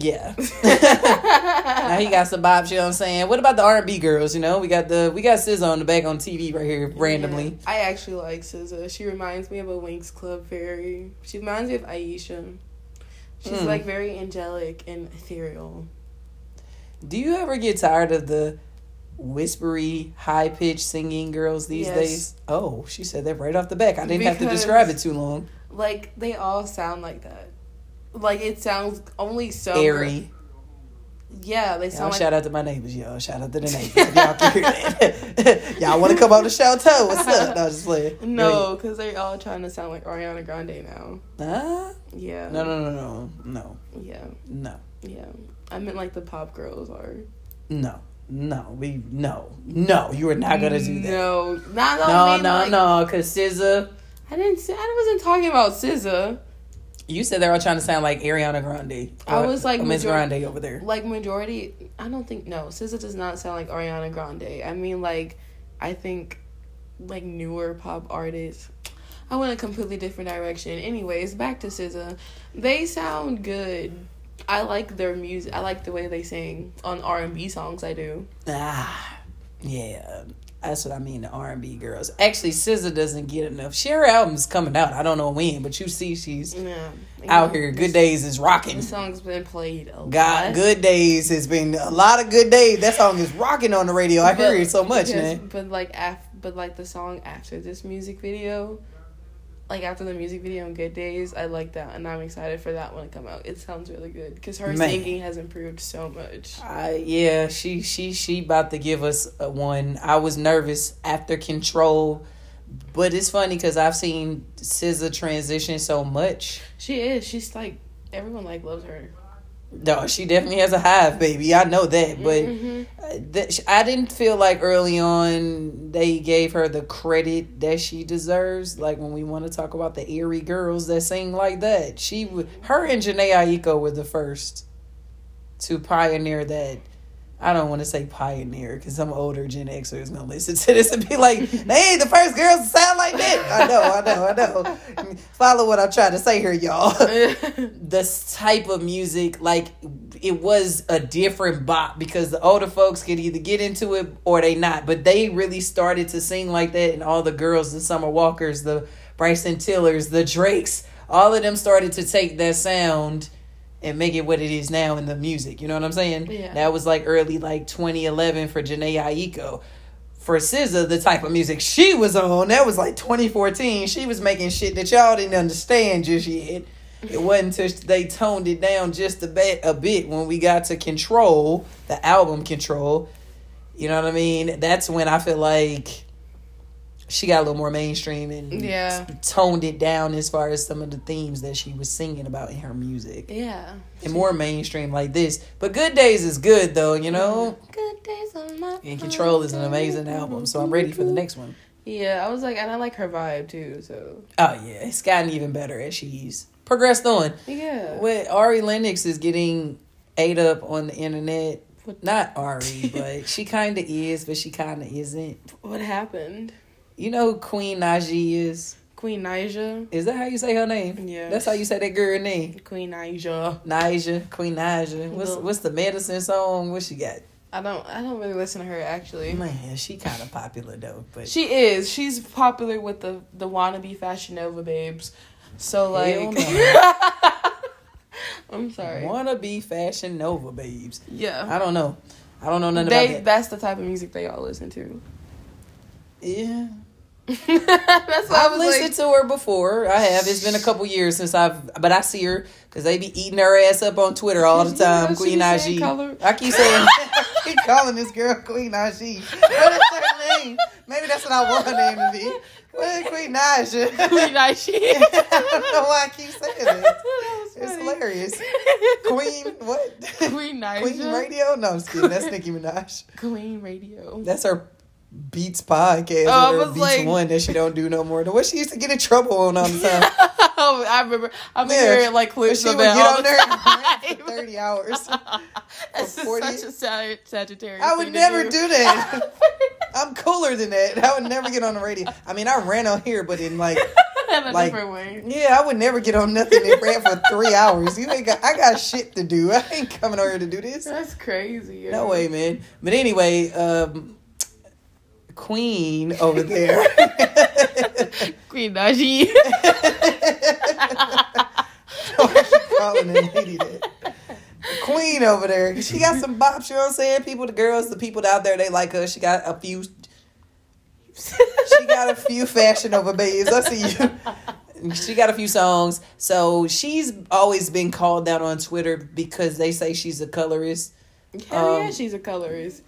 S2: Yeah. now he got some bops, you know what I'm saying? What about the R&B girls, you know? We got the we got SZA on the back on TV right here randomly.
S1: Yeah. I actually like SZA. She reminds me of a Winx Club fairy. She reminds me of Aisha. She's
S2: Hmm.
S1: like very angelic and ethereal.
S2: Do you ever get tired of the whispery, high pitched singing girls these
S1: Yes.
S2: days? Oh, she said that right off the back. I didn't have to describe it too long.
S1: Like they all sound like that. Like it sounds only so
S2: Airy.
S1: Yeah, they sound like
S2: shout out to my neighbors, y'all. Shout out to the neighbors. Y'all y'all want to come on the show too? What's up? No, just playing.
S1: no, because they're all trying to sound like Ariana Grande now.
S2: Huh?
S1: Yeah.
S2: No, no, no, no, no,
S1: Yeah,
S2: no,
S1: yeah. I meant like the pop girls are.
S2: no, no. We no, no. You are not gonna do that.
S1: No, not
S2: No,
S1: mean,
S2: no,
S1: like-
S2: no. Cause SZA,
S1: I didn't. Say, I wasn't talking about SZA.
S2: You said they're all trying to sound like Ariana Grande.
S1: I was like
S2: Miss Grande over there.
S1: Like majority, I don't think no. SZA does not sound like Ariana Grande. I mean, like, I think, like newer pop artists. I went a completely different direction. Anyways, back to SZA. They sound good. I like their music. I like the way they sing on R and B songs. I do.
S2: Ah, yeah. That's what I mean. The R and B girls. Actually, SZA doesn't get enough. She her album's coming out. I don't know when, but you see, she's
S1: Yeah.
S2: out here. Good days is rocking.
S1: The song's been played a
S2: God,
S1: lot.
S2: good days has been a lot of good days. That song is rocking on the radio. I hear
S1: But-
S2: it so much,
S1: because-
S2: man.
S1: But like af- but like the song after this music video, like after the music video on Good Days, I like that and I'm excited for that one to come out. It sounds really good because her
S2: Man.
S1: singing has improved so much.
S2: I yeah, she she she about to give us a one. I was nervous after Control, but it's funny because I've seen SZA transition so much.
S1: She is. She's like everyone like loves her.
S2: No, she definitely has a hive, baby. I know that, but.
S1: Mhm.
S2: Uh, that I didn't feel like early on they gave her the credit that she deserves. Like when we want to talk about the eerie girls that sing like that, she, w- her and Jhené Aiko were the first to pioneer that. I don't want to say pioneer because some older Gen Xers gonna listen to this and be like, "They ain't the first girls to sound like that." I know, I know, I know. Follow what I'm trying to say here, y'all this type of music like it was a different bop because the older folks could either get into it or they not but they really started to sing like that and all the girls the summer walkers the bryson tillers the drakes all of them started to take that sound and make it what it is now in the music you know what i'm saying
S1: Yeah.
S2: that was like early like 2011 for Jhené Aiko for SZA, the type of music she was on, that was like 2014. She was making shit that y'all didn't understand just yet. It wasn't until they toned it down just a bit, a bit when we got to Control, the album Control. You know what I mean? That's when I feel like she got a little more mainstream and
S1: Yeah.
S2: toned it down as far as some of the themes that she was singing about in her music.
S1: yeah.
S2: And more mainstream like this. But Good Days is good though, you know?
S1: Good days on my
S2: And Control is an amazing album, so I'm ready for the next one.
S1: Yeah, I was like, and I like her vibe too. So
S2: Oh yeah, it's gotten even better as she's progressed on.
S1: yeah.
S2: What Ari Lennox is getting ate up on the internet.
S1: What-
S2: Not Ari, but she kind of is, but she kind of isn't.
S1: What happened?
S2: You know who Queen Najee is?
S1: Queen Naija.
S2: Is that how you say her name?
S1: Yeah.
S2: That's how you say that girl name.
S1: Queen Naija.
S2: Naija, Queen Naija. What's what's the medicine song? What she got?
S1: I don't. I don't really listen to her actually.
S2: Man, she kind of popular though. But
S1: She is. She's popular with the the wannabe Fashion Nova babes. So like,
S2: no.
S1: I'm sorry.
S2: wanna Fashion Nova babes.
S1: Yeah,
S2: I don't know. I don't know nothing
S1: they.
S2: about that.
S1: That's the type of music they all listen to.
S2: Yeah.
S1: That's why I
S2: I've listened
S1: like,
S2: to her before. I have. It's been a couple years since I've, but I see her because they be eating her ass up on Twitter all the
S1: You know,
S2: time. Queen Najee. I keep saying, I keep calling this girl Queen Najee. What is her name? Maybe that's what I want her name to be. What Queen Najee?
S1: Queen Naija.
S2: I don't know why I keep saying.
S1: That
S2: It's hilarious. Queen what?
S1: Queen Naija.
S2: Queen Radio? No, I'm just kidding. That's Nicki Minaj.
S1: Queen Radio.
S2: That's her Beats podcast
S1: Oh, I
S2: or
S1: was
S2: Beats
S1: like-
S2: One that she don't do no more. The what she used to get in trouble on all the time.
S1: oh, I remember. Been
S2: Yeah,
S1: hearing like clips
S2: she
S1: of
S2: would
S1: that all
S2: on
S1: the
S2: there and for 30 hours.
S1: That's just
S2: 40
S1: such a Sag- Sagittarius.
S2: I would never do that. I'm cooler than that. I would never get on the radio. I mean, I ran on here, but in like, like-
S1: different way.
S2: yeah, I would never get on nothing and rant for three hours. You ain't got, I got shit to do. I ain't coming over here to do this.
S1: That's crazy. yo.
S2: No way, man. But anyway, um, Queen over there.
S1: Queen Najee.
S2: Why she calling that lady that? Queen over there. She got some bops, you know what I'm saying? People, the girls, the people out there, they like her. She got a few she got a few Fashion Nova babes. I see you. She got a few songs. So she's always been called out on Twitter because they say she's a colorist.
S1: Hell
S2: Um,
S1: yeah, she's a colorist.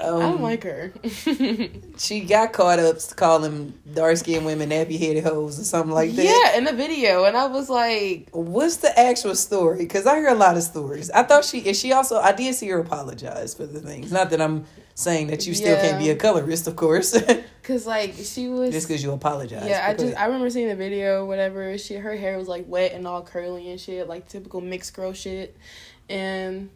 S2: Um,
S1: I don't like her.
S2: She got caught up calling dark skinned women nappy headed hoes or something like that.
S1: yeah, in the video, and I was like,
S2: What's the actual story? Because I hear a lot of stories. I thought she, and she also, I did see her apologize for the things. Not that I'm saying that you still can't be a colorist, of course,
S1: cause like she was.
S2: Just because you apologize.
S1: yeah, I just I remember seeing the video, whatever. She her hair was like wet and all curly and shit, like typical mixed girl shit, and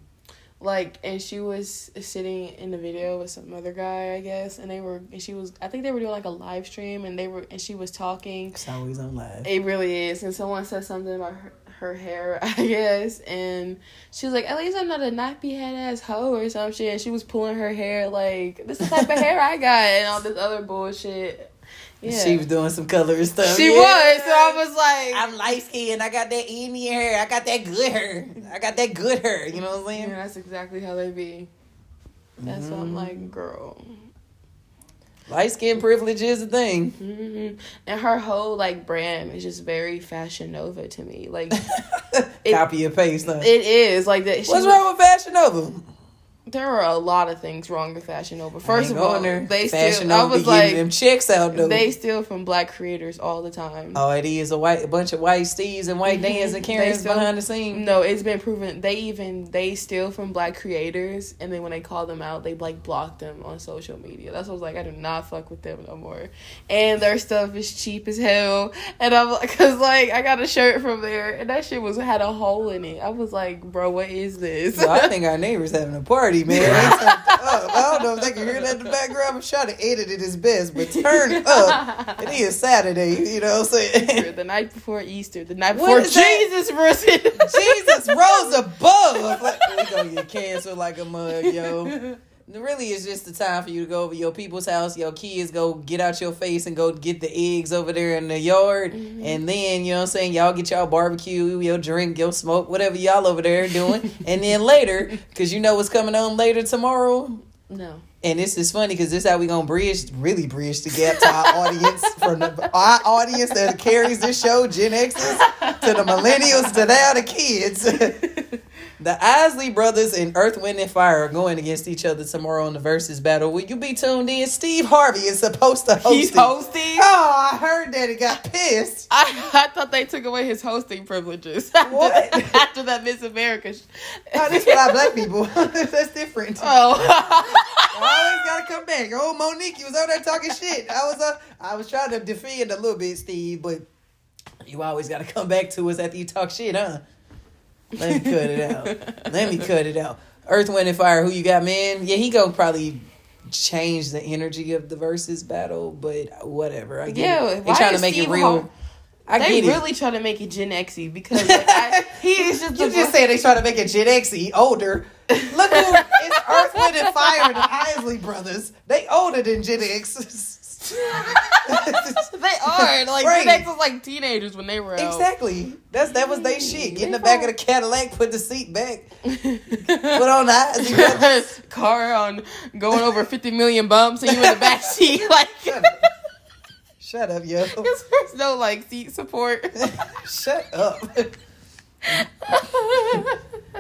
S1: like and she was sitting in the video with some other guy, I guess, and they were and she was I think they were doing like a live stream and they were and she was talking.
S2: it's always on live.
S1: It really is, and someone said something about her. Her hair, I guess, and she was like, "At least I'm not a nappy head ass hoe or some shit." And she was pulling her hair like, "This is the type of hair I got," and all this other bullshit. Yeah,
S2: She was doing some colorist stuff.
S1: she
S2: Yeah.
S1: was. So I was like,
S2: I'm light skinned. I got that Indian hair. I got that good hair. I got that good hair. You know what I'm saying?
S1: yeah, that's exactly how they be. That's what
S2: Mm-hmm.
S1: I'm like, girl.
S2: Light skin privilege is a thing.
S1: hmm And her whole like brand is just very Fashion Nova to me. Like It-
S2: Copy and paste. Huh?
S1: it is like that. she
S2: What's
S1: was-
S2: wrong with Fashion Nova?
S1: There are a lot of things wrong with Fashion Nova. First of all, they
S2: Fashion
S1: steal.
S2: Nova
S1: I was like,
S2: them chicks out though.
S1: they steal from black creators all the time.
S2: Oh, it is a white a bunch of white Steves and white
S1: Mhm.
S2: Dans and Karens
S1: still-
S2: behind the scenes.
S1: No, it's been proven they even they steal from black creators, and then when they call them out, they like block them on social media. That's what I was like. I do not fuck with them no more. And their stuff is cheap as hell. And I'm like, cause like I got a shirt from there, and that shit was had a hole in it. I was like, bro, what is this?
S2: So I think our neighbors having a party, man. They turned up. I don't know if they can hear that in the background. I'm trying to edit it as best, but turn up. It is Saturday, you know what I'm saying?
S1: the night before Easter, the night before
S2: is that?
S1: Jesus risen.
S2: Jesus rose above. Like, we gonna get canceled like a mug, yo. Really, it's just the time for you to go over your people's house. Your kids go get out your face and go get the eggs over there in the yard, mm-hmm. and then you know what I'm saying. Y'all get y'all barbecue, your drink, your smoke, whatever y'all over there doing, and then later, because you know what's coming on later tomorrow.
S1: No.
S2: And this is funny because this is how we gonna bridge, really bridge the gap to our audience from the, our audience that carries this show, Gen X's, to the millennials, to now the kids. the Isley brothers and Earth, Wind, and Fire are going against each other tomorrow in the versus battle. Will you be tuned in? Steve Harvey is supposed to host
S1: He's
S2: it.
S1: hosting.
S2: Oh, I heard that he got pissed.
S1: I, I thought they took away his hosting privileges after,
S2: What?
S1: after that Miss America. Sh-
S2: Oh, this for our black people. That's different.
S1: oh,
S2: I always gotta come back. Oh, Mo'Nique, you was out there talking shit. I was uh, I was trying to defend a little bit, Steve, but you always gotta come back to us after you talk shit, huh? Let me cut it out. Let me cut it out. Earth, Wind, and Fire. Who you got, man? Yeah, he gonna probably change the energy of the versus battle, but whatever. I get
S1: Yeah,
S2: it. They trying to make it
S1: Steve
S2: real.
S1: Har-
S2: I
S1: they
S2: get it.
S1: really trying to make it Gen Xy because like, I, he is just
S2: You just said they trying to make it Gen X older. Look who it's Earth, Wind, and Fire, the Isley brothers. They older than Gen X.
S1: they are like
S2: Right.
S1: Gen was like teenagers when they were out.
S2: Exactly. That's that was they shit. Get in the back of the Cadillac, put the seat back, put on the eyes. You know,
S1: Car on going over fifty million bumps and you in the back seat like.
S2: Shut up. Shut up, yo.
S1: Because there's no like seat support.
S2: Shut up.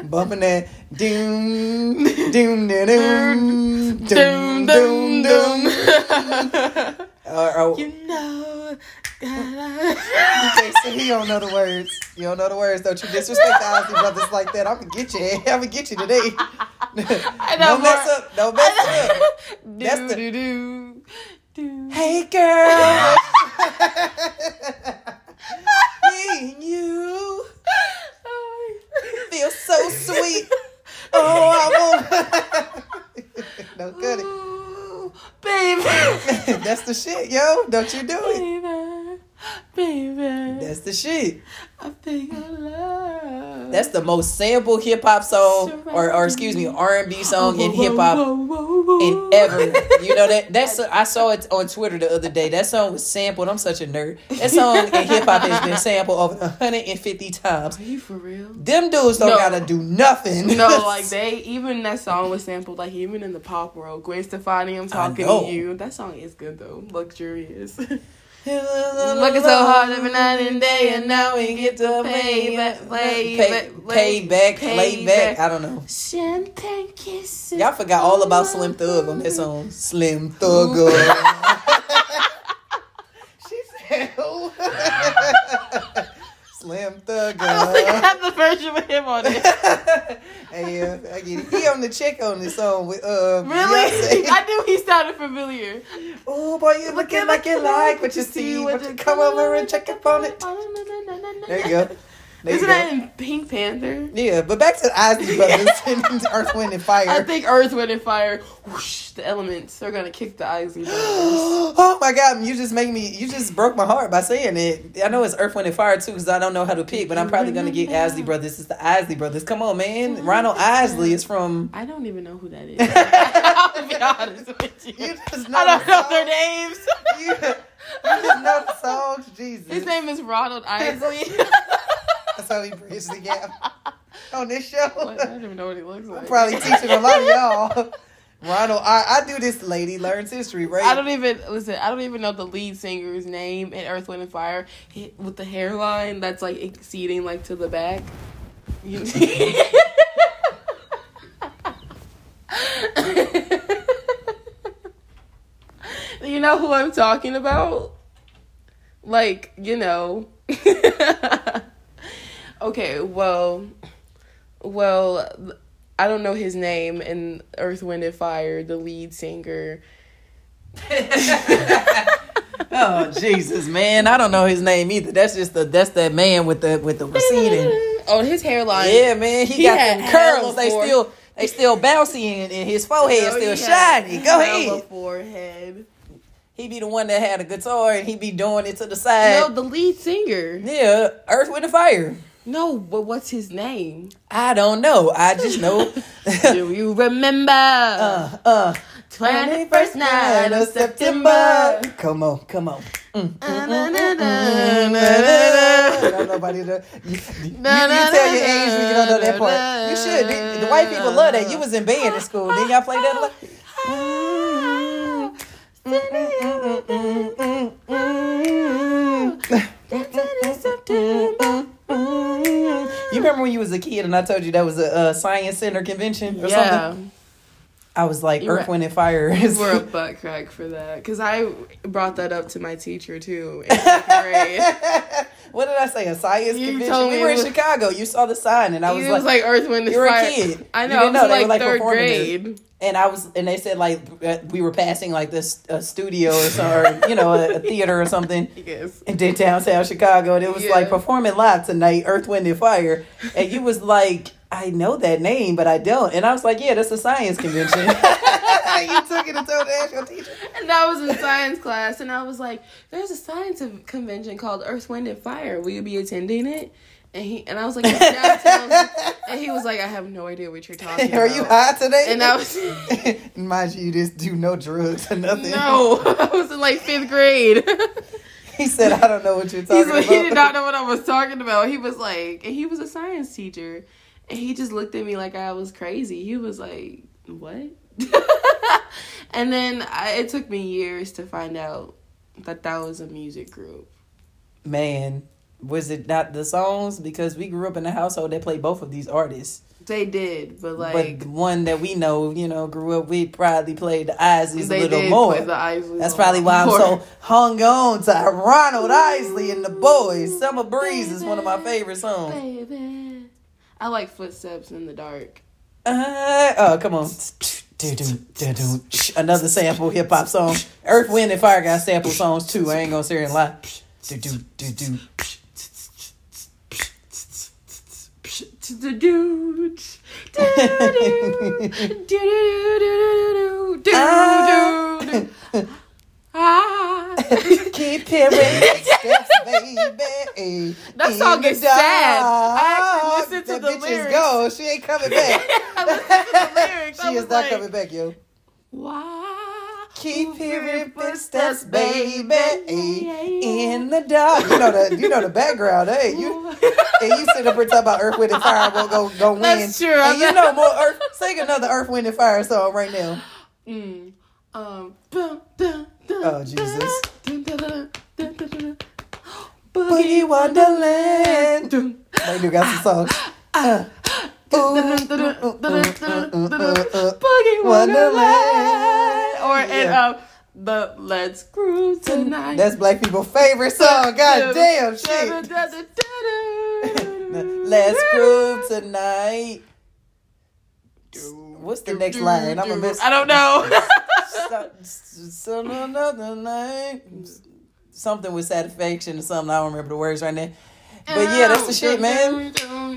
S2: Bumping that doom doom doom
S1: dum dum.
S2: Or, or,
S1: You know.
S2: Okay, so you don't know the words. You don't know the words. Don't you disrespect the Ozzy brothers like that. I'm gonna get you. I'm gonna get you today.
S1: I know
S2: don't mess
S1: more-
S2: up. Don't mess up. That's
S1: do,
S2: the-
S1: do, do, do.
S2: Hey, girl. Me and you feel so sweet. Oh, I want. don't cut it.
S1: Ooh, baby.
S2: That's the shit, yo. Don't you do it.
S1: baby, baby.
S2: That's the shit.
S1: I think I love.
S2: That's the most sample hip hop song, or, or excuse me, R and B song in hip hop in ever. You know that that's I saw it on Twitter the other day. That song was sampled. I'm such a nerd. That song in hip hop has been sampled over 150 times.
S1: Are you for real?
S2: Them dudes don't
S1: No.
S2: gotta do nothing.
S1: No, like they even that song was sampled. Like even in the pop world, Gwen Stefani, I'm talking to you. That song is good though, luxurious. Working so hard every night and day, and now we get to pay back, play
S2: pay,
S1: back,
S2: pay back,
S1: pay
S2: back.
S1: back.
S2: I don't know.
S1: Champagne kisses.
S2: Y'all forgot all about Slim Thug on that song. Slim Thug. she said, who? Slim Thug.
S1: I don't think I have the version with him on it.
S2: hey, uh, I get it. He on the chick on this song with uh
S1: Really?
S2: Beyonce.
S1: I knew he sounded familiar.
S2: Oh boy, you looking like you like what you see. But you come over and check up on it. There you go. There
S1: Isn't that in Pink Panther?
S2: Yeah, but back to the Isley Brothers and Earth, Wind, and Fire.
S1: I think Earth, Wind, and Fire, whoosh, the elements, they're gonna kick the Isley Brothers.
S2: oh my god, you just make me, you just broke my heart by saying it. I know it's Earth, Wind, and Fire too, because I don't know how to pick, but I'm probably going to get Isley Brothers. It's the Isley Brothers. Come on, man. Ronald Isley is from.
S1: I don't even know who that is. I'll be honest with you.
S2: You just know
S1: I don't know their names.
S2: You, you just know the songs, Jesus.
S1: His name is Ronald Isley.
S2: That's how he bridged the gap on this show.
S1: I don't even know what he looks like.
S2: I'm Probably teaching a lot of y'all. Ronald, I, I do this. Lady learns history, right?
S1: I don't even listen. I don't even know the lead singer's name in Earth, Wind, and Fire he, with the hairline that's like exceeding like to the back. You- you know who I'm talking about? Like you know. Okay, well, well, I don't know his name in Earth, Wind, and Fire. The lead singer.
S2: oh Jesus, man! I don't know his name either. That's just the that's that man with the with the receding.
S1: Oh, his hairline.
S2: Yeah, man, he,
S1: He
S2: got them curls. They
S1: for-
S2: still they still bouncy and, and his forehead
S1: Oh,
S2: still shiny. Go ahead.
S1: Forehead.
S2: He be the one that had a guitar and he be doing it to the side.
S1: No, the lead singer.
S2: Yeah, Earth with the Fire.
S1: No, but what's his name?
S2: I don't know. I just know.
S1: Do you remember?
S2: uh, uh,
S1: 21st night of September.
S2: Come on, come on. Mm.
S1: mm, mm, mm Na-na-na-na-na-na-na.
S2: don't nobody know. You, you, you tell your age when you don't know that part. You should. The, the white people love that. You was in band in school. Didn't y'all play that? a lot? Remember when you was a kid and I told you that was a, uh science center convention or
S1: Yeah,
S2: something? I was like,
S1: You
S2: Earth, Wind, and Fire.
S1: you
S2: is-
S1: were a butt crack for that because I brought that up to my teacher too in
S2: what did I say? A science
S1: You
S2: convention? We were in
S1: was-
S2: Chicago. You saw the sign, and I was
S1: was,
S2: like,
S1: like Earth, Wind, and
S2: you were a kid.
S1: I
S2: You
S1: know.
S2: didn't
S1: I
S2: know
S1: was
S2: they were,
S1: like
S2: like,
S1: third
S2: performing
S1: grade.
S2: and I was, and they said like uh, we were passing like this a studio or something, or, you know, a, a theater or something.
S1: Yes.
S2: in downtown Chicago, and it was
S1: Yeah.
S2: like performing live tonight, Earth, Wind, and Fire, and you was like, I know that name, but I don't, and I was like, yeah, that's a science convention. you took it and told the actual teacher.
S1: And I was in science class, and I was like, "There's a science convention called Earth, Wind, and Fire. Will you be attending it?" And he and I was like, "It's and he was like, "I have no idea what you're talking
S2: Are
S1: about."
S2: Are you high today?
S1: And I was
S2: mind you, you just do no drugs or nothing.
S1: no, I was in like fifth grade.
S2: he said, I don't know what you're talking
S1: like,
S2: about.
S1: he did not know what I was talking about. He was like, and he was a science teacher, and he just looked at me like I was crazy. He was like, "What?" and then I, it took me years to find out that that was a music group.
S2: Man, was it not the songs? Because we grew up in a household that played both of these artists.
S1: They did, but like
S2: but the one that we know, you know, grew up, we probably played the Isleys a little
S1: did
S2: more.
S1: play the Isley.
S2: That's probably why I'm so hung on to Ronald Isley and the boys. Summer Breeze is one of my favorite songs.
S1: Baby. I like footsteps in the dark.
S2: Uh, oh, come on. Another sample hip hop song. Earth, Wind, and Fire got sample songs too. I ain't gonna sit here and lie. Do, do, do, do.
S1: Ah.
S2: Keep hearing steps, baby.
S1: That
S2: in
S1: song is sad. I actually
S2: dark.
S1: listened to the
S2: bitch
S1: lyrics.
S2: is gone. She ain't coming back.
S1: I to the lyrics.
S2: She is not
S1: like,
S2: coming back, yo.
S1: Why?
S2: Keep hearing footsteps, baby, in the dark. You know the you know the background, hey. You and you sit up and talk about Earth, Wind, and Fire will go go win.
S1: That's true.
S2: And you know more Earth. Sing another Earth, Wind, and Fire song right now.
S1: Mm. Um. Dun, dun,
S2: Oh, Jesus. Boogie Wonderland. They do got some songs. Uh,
S1: Boogie Wonderland. Or and um the Let's Cruise Tonight.
S2: That's black people's favorite song. God damn shit. Let's groove tonight. What's the next line? I'm gonna miss.
S1: I don't know.
S2: So, so another night. Something with satisfaction or something. I don't remember the words right now. But yeah, that's the shit, man.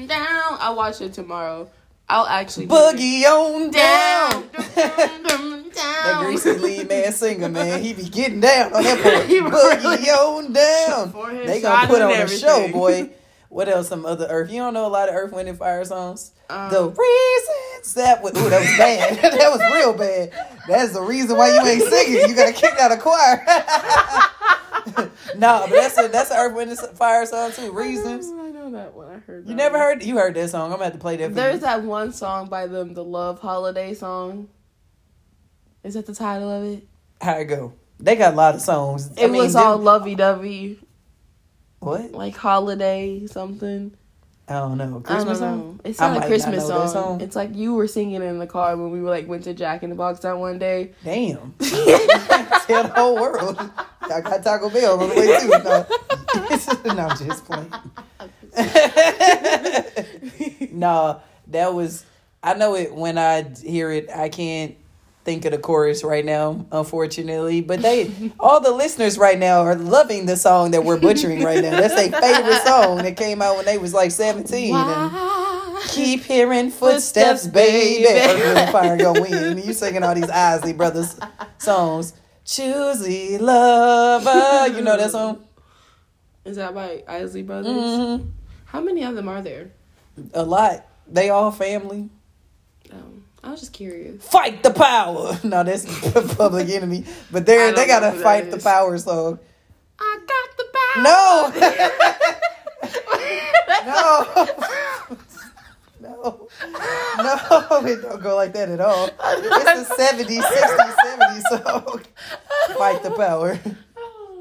S1: Down. I'll watch it tomorrow. I'll actually
S2: Boogie on down.
S1: down.
S2: that greasy lead man singer, man, he be getting down on that part.
S1: He
S2: Boogie
S1: really-
S2: on down. They gonna put on a show, boy. What else? Some other Earth. You don't know a lot of Earth, Wind, and Fire songs.
S1: Um,
S2: the reasons that was ooh, that was bad. that was real bad. That's the reason why you ain't singing. You got kicked out of choir. no, but that's a that's an Earth, Wind, and Fire song too. Reasons.
S1: I know that one. I heard.
S2: You never
S1: one.
S2: heard? You heard that song? I'm gonna have to play that.
S1: There's
S2: you.
S1: that one song by them, the Love Holiday song. Is that the title of it?
S2: How it go? They got a lot of songs.
S1: It
S2: I mean,
S1: was all lovey dovey,
S2: what?
S1: like holiday something.
S2: I don't know.
S1: I don't
S2: Christmas
S1: know.
S2: song.
S1: It's not a
S2: not
S1: Christmas song.
S2: song.
S1: It's like you were singing in the car when we were like went to Jack in the Box that one day.
S2: Damn. Tell the whole world. I got Taco Bell on the way too. No, no I'm just playing. no, that was. I know it when I hear it. I can't think of the chorus right now, unfortunately. But they, all the listeners right now, are loving the song that we're butchering right now. That's their favorite song that came out when they was like seventeen. And keep hearing footsteps,
S1: Footsteps,
S2: baby.
S1: baby.
S2: Earth, Wind, and Fire gonna win. You singing all these Isley Brothers songs. Choosey Lover. You know that song?
S1: Is that by Isley Brothers?
S2: hmm
S1: How many of them are there?
S2: A lot. They all family.
S1: I was just curious.
S2: Fight the power. No, that's the Public Enemy. But
S1: I
S2: they they
S1: gotta
S2: a
S1: who
S2: fight the
S1: is.
S2: power song.
S1: I got the power.
S2: No. no. No, it don't go like that at all. It's a 70s, 60s, 70s song. Fight the power.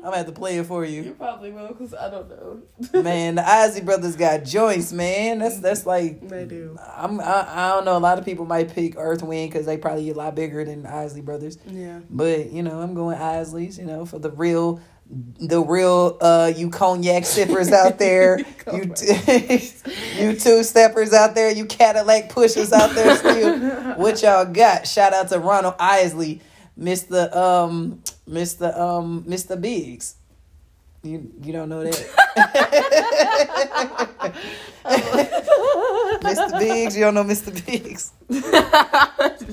S2: I'm gonna have to play it for
S1: You
S2: you.
S1: probably will, cause I don't know.
S2: Man, the Ozzy brothers got joints, man. That's that's like
S1: they do.
S2: I'm I, I don't know. A lot of people might pick Earth Wind because they probably a lot bigger than the Isley brothers.
S1: Yeah.
S2: But you know, I'm going Isleys. You know, for the real, the real uh you cognac sippers out there, you t- you two steppers out there, you Cadillac pushers out there. Still, what y'all got? Shout out to Ronald Isley, Mister um Mister um Mister Biggs. You you don't know that. Mr. Biggs, you don't know Mr. Biggs.